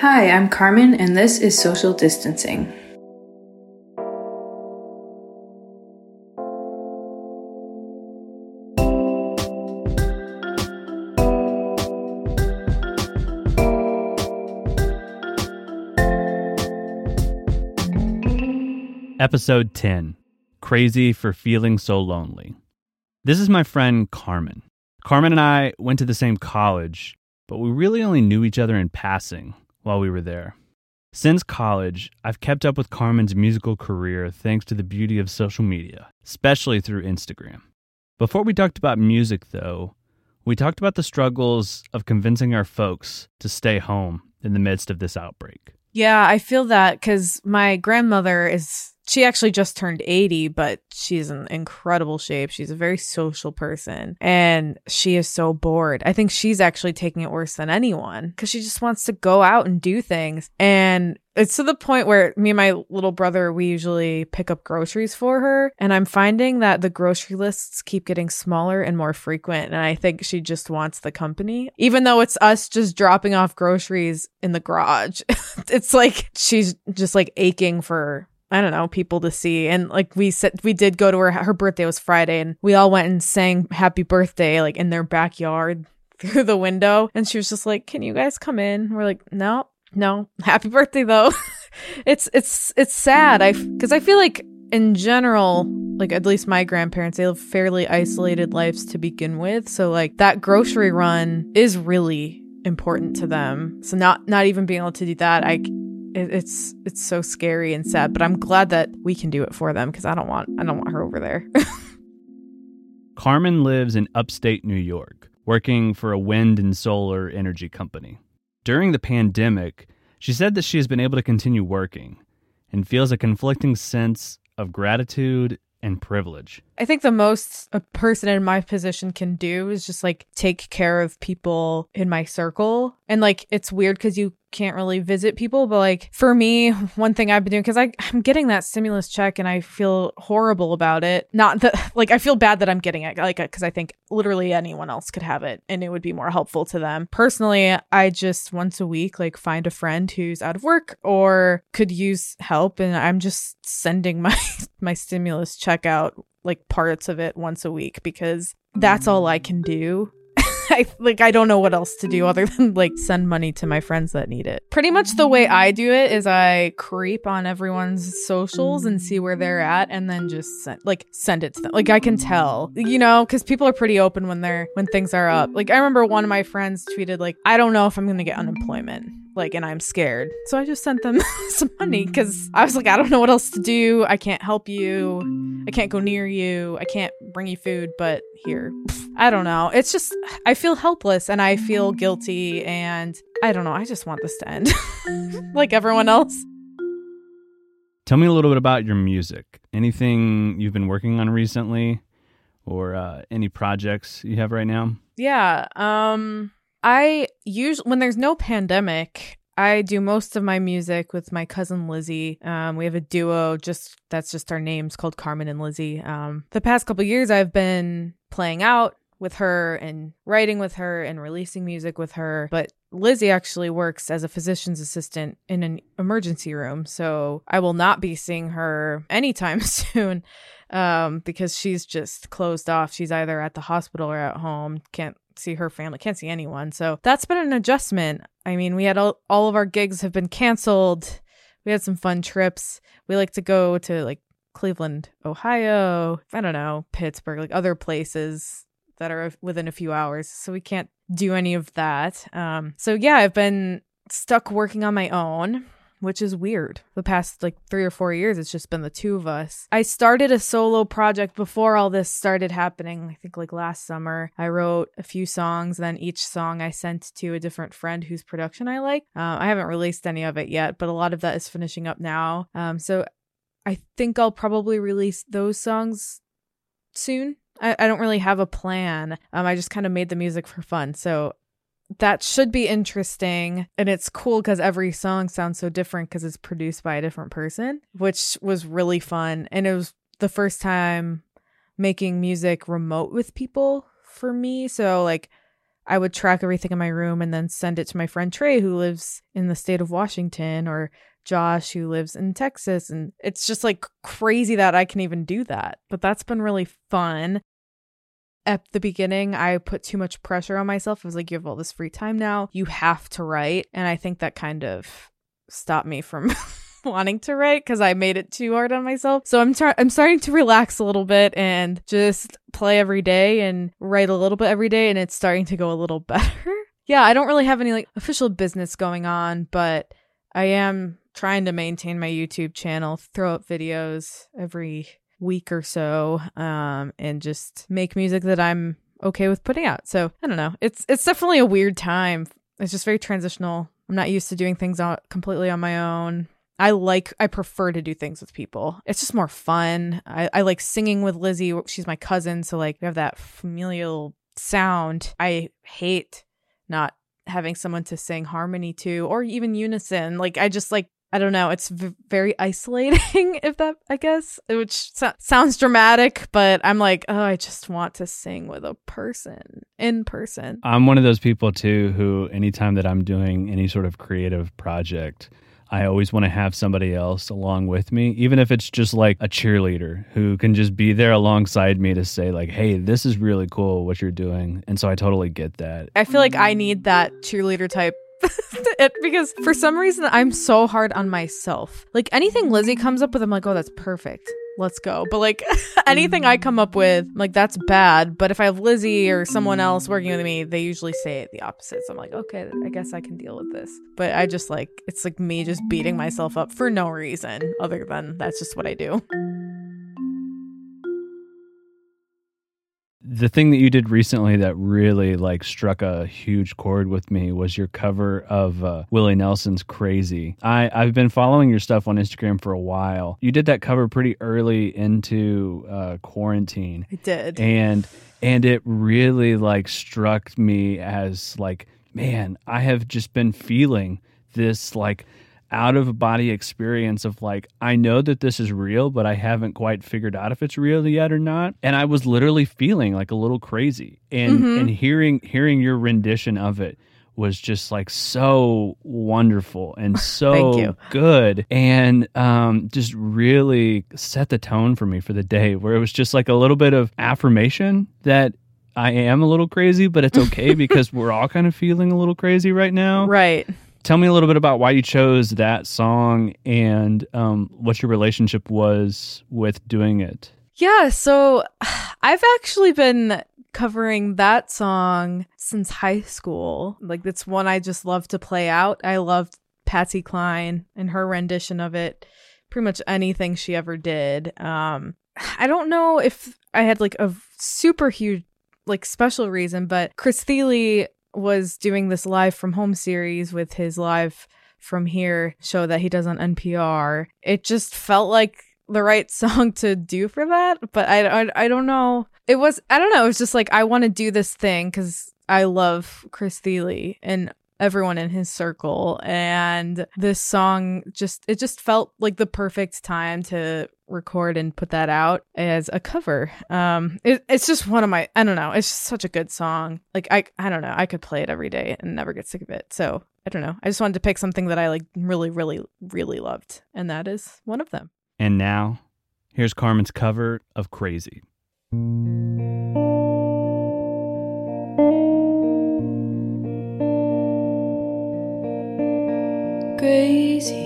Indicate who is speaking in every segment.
Speaker 1: Hi, I'm Carmen, and this is Social Distancing.
Speaker 2: Episode 10 Crazy for Feeling So Lonely. This is my friend Carmen. Carmen and I went to the same college, but we really only knew each other in passing while we were there. Since college, I've kept up with Carmen's musical career thanks to the beauty of social media, especially through Instagram. Before we talked about music, though, we talked about the struggles of convincing our folks to stay home in the midst of this outbreak.
Speaker 3: Yeah, I feel that because my grandmother is she actually just turned 80, but she's in incredible shape. She's a very social person and she is so bored. I think she's actually taking it worse than anyone because she just wants to go out and do things. And it's to the point where me and my little brother, we usually pick up groceries for her. And I'm finding that the grocery lists keep getting smaller and more frequent. And I think she just wants the company, even though it's us just dropping off groceries in the garage. it's like she's just like aching for I don't know, people to see. And like we said, we did go to her, her birthday was Friday and we all went and sang happy birthday, like in their backyard through the window. And she was just like, can you guys come in? We're like, no, no, happy birthday though. it's, it's, it's sad. I, cause I feel like in general, like at least my grandparents, they live fairly isolated lives to begin with. So like that grocery run is really important to them. So not, not even being able to do that, I, it, it's it's so scary and sad. But I'm glad that we can do it for them because I don't want I don't want her over there.
Speaker 2: Carmen lives in upstate New York, working for a wind and solar energy company. During the pandemic, she said that she has been able to continue working and feels a conflicting sense of gratitude and privilege.
Speaker 3: I think the most a person in my position can do is just like take care of people in my circle. And like it's weird because you can't really visit people. But like for me, one thing I've been doing because I'm getting that stimulus check and I feel horrible about it. Not that like I feel bad that I'm getting it, like because I think literally anyone else could have it and it would be more helpful to them. Personally, I just once a week like find a friend who's out of work or could use help, and I'm just sending my my stimulus check out like parts of it once a week because that's all I mm. can do I like I don't know what else to do other than like send money to my friends that need it. Pretty much the way I do it is I creep on everyone's socials and see where they're at and then just send like send it to them. Like I can tell, you know, cuz people are pretty open when they're when things are up. Like I remember one of my friends tweeted like I don't know if I'm going to get unemployment like and i'm scared. So i just sent them some money because i was like i don't know what else to do. I can't help you. I can't go near you. I can't bring you food but here. I don't know. It's just i feel helpless and i feel guilty and i don't know. I just want this to end like everyone else.
Speaker 2: Tell me a little bit about your music. Anything you've been working on recently or uh, any projects you have right now?
Speaker 3: Yeah um I usually when there's no pandemic, I do most of my music with my cousin Lizzie. Um, we have a duo, just that's just our names called Carmen and Lizzie. Um, the past couple years, I've been playing out with her and writing with her and releasing music with her. But Lizzie actually works as a physician's assistant in an emergency room, so I will not be seeing her anytime soon um, because she's just closed off. She's either at the hospital or at home. Can't see her family, can't see anyone. So that's been an adjustment. I mean, we had all, all of our gigs have been canceled. We had some fun trips. We like to go to like Cleveland, Ohio, I don't know, Pittsburgh, like other places that are within a few hours. So we can't do any of that. Um, so yeah, I've been stuck working on my own which is weird. The past like three or four years, it's just been the two of us. I started a solo project before all this started happening. I think like last summer, I wrote a few songs. Then each song I sent to a different friend whose production I like. Uh, I haven't released any of it yet, but a lot of that is finishing up now. Um, so I think I'll probably release those songs soon. I, I don't really have a plan. Um, I just kind of made the music for fun. So that should be interesting and it's cool because every song sounds so different because it's produced by a different person which was really fun and it was the first time making music remote with people for me so like I would track everything in my room and then send it to my friend Trey, who lives in the state of Washington, or Josh, who lives in Texas. And it's just like crazy that I can even do that. But that's been really fun. At the beginning, I put too much pressure on myself. I was like, you have all this free time now. You have to write. And I think that kind of stopped me from wanting to write because I made it too hard on myself. So I'm trying I'm starting to relax a little bit and just play every day and write a little bit every day and it's starting to go a little better. yeah, I don't really have any like official business going on, but I am trying to maintain my YouTube channel, throw up videos every week or so um and just make music that I'm okay with putting out. So, I don't know. It's it's definitely a weird time. It's just very transitional. I'm not used to doing things on, completely on my own. I like I prefer to do things with people. It's just more fun. I, I like singing with Lizzie. She's my cousin, so like we have that familial sound. I hate not having someone to sing harmony to or even unison. Like I just like I don't know. It's v- very isolating, if that, I guess, which so- sounds dramatic, but I'm like, oh, I just want to sing with a person in person.
Speaker 2: I'm one of those people too who, anytime that I'm doing any sort of creative project, I always want to have somebody else along with me, even if it's just like a cheerleader who can just be there alongside me to say, like, hey, this is really cool what you're doing. And so I totally get that.
Speaker 3: I feel like I need that cheerleader type it, because for some reason I'm so hard on myself. Like anything Lizzie comes up with, I'm like, oh, that's perfect let's go. But like anything I come up with, like that's bad. But if I have Lizzie or someone else working with me, they usually say the opposite. So I'm like, okay, I guess I can deal with this. But I just like it's like me just beating myself up for no reason other than that's just what I do.
Speaker 2: The thing that you did recently that really like struck a huge chord with me was your cover of uh, Willie Nelson's "Crazy." I I've been following your stuff on Instagram for a while. You did that cover pretty early into uh, quarantine.
Speaker 3: I did,
Speaker 2: and and it really like struck me as like man, I have just been feeling this like out of body experience of like I know that this is real, but I haven't quite figured out if it's real yet or not. And I was literally feeling like a little crazy. And mm-hmm. and hearing hearing your rendition of it was just like so wonderful and so good and um, just really set the tone for me for the day where it was just like a little bit of affirmation that I am a little crazy, but it's okay because we're all kind of feeling a little crazy right now.
Speaker 3: Right
Speaker 2: tell me a little bit about why you chose that song and um, what your relationship was with doing it.
Speaker 3: Yeah, so I've actually been covering that song since high school. Like that's one I just love to play out. I loved Patsy Cline and her rendition of it. Pretty much anything she ever did. Um I don't know if I had like a super huge like special reason, but Chris Thile was doing this live from home series with his live from here show that he does on NPR. It just felt like the right song to do for that, but I, I, I don't know. It was I don't know. It was just like I want to do this thing because I love Chris Thile and everyone in his circle and this song just it just felt like the perfect time to record and put that out as a cover. Um it, it's just one of my i don't know it's just such a good song. Like i i don't know i could play it every day and never get sick of it. So i don't know i just wanted to pick something that i like really really really loved and that is one of them.
Speaker 2: And now here's carmen's cover of crazy.
Speaker 4: Crazy, crazy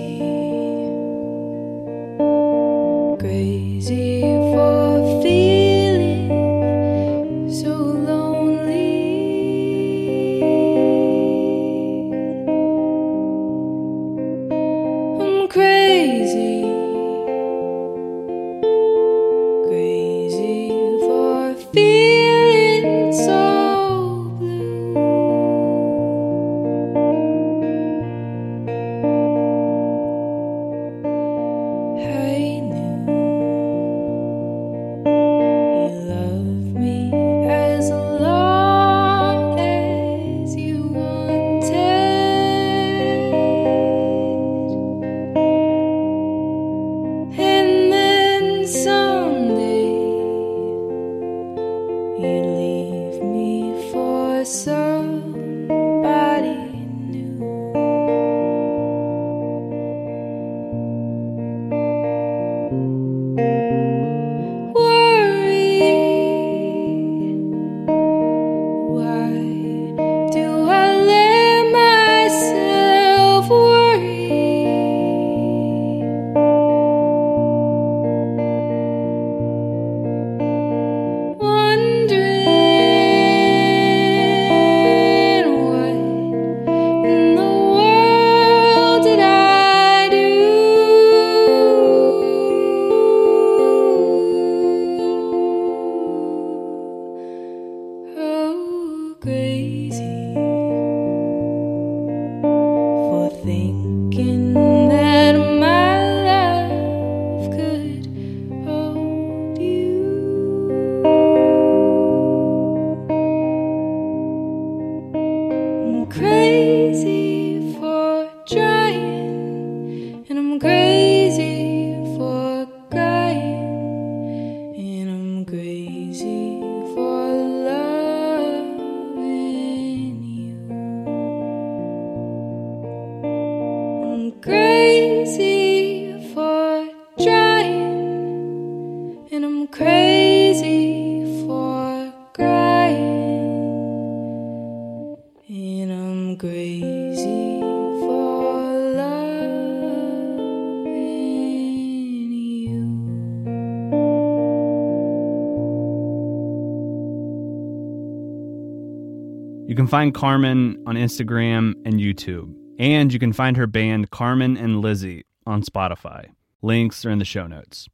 Speaker 2: You can find Carmen on Instagram and YouTube, and you can find her band Carmen and Lizzie on Spotify. Links are in the show notes.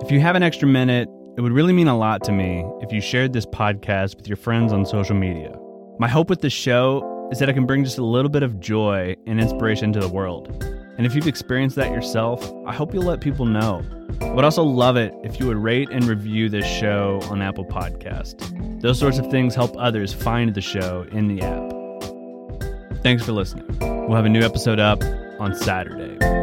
Speaker 2: If you have an extra minute, it would really mean a lot to me if you shared this podcast with your friends on social media. My hope with this show is that I can bring just a little bit of joy and inspiration to the world. And if you've experienced that yourself, I hope you'll let people know. I would also love it if you would rate and review this show on Apple Podcast. Those sorts of things help others find the show in the app. Thanks for listening. We'll have a new episode up on Saturday.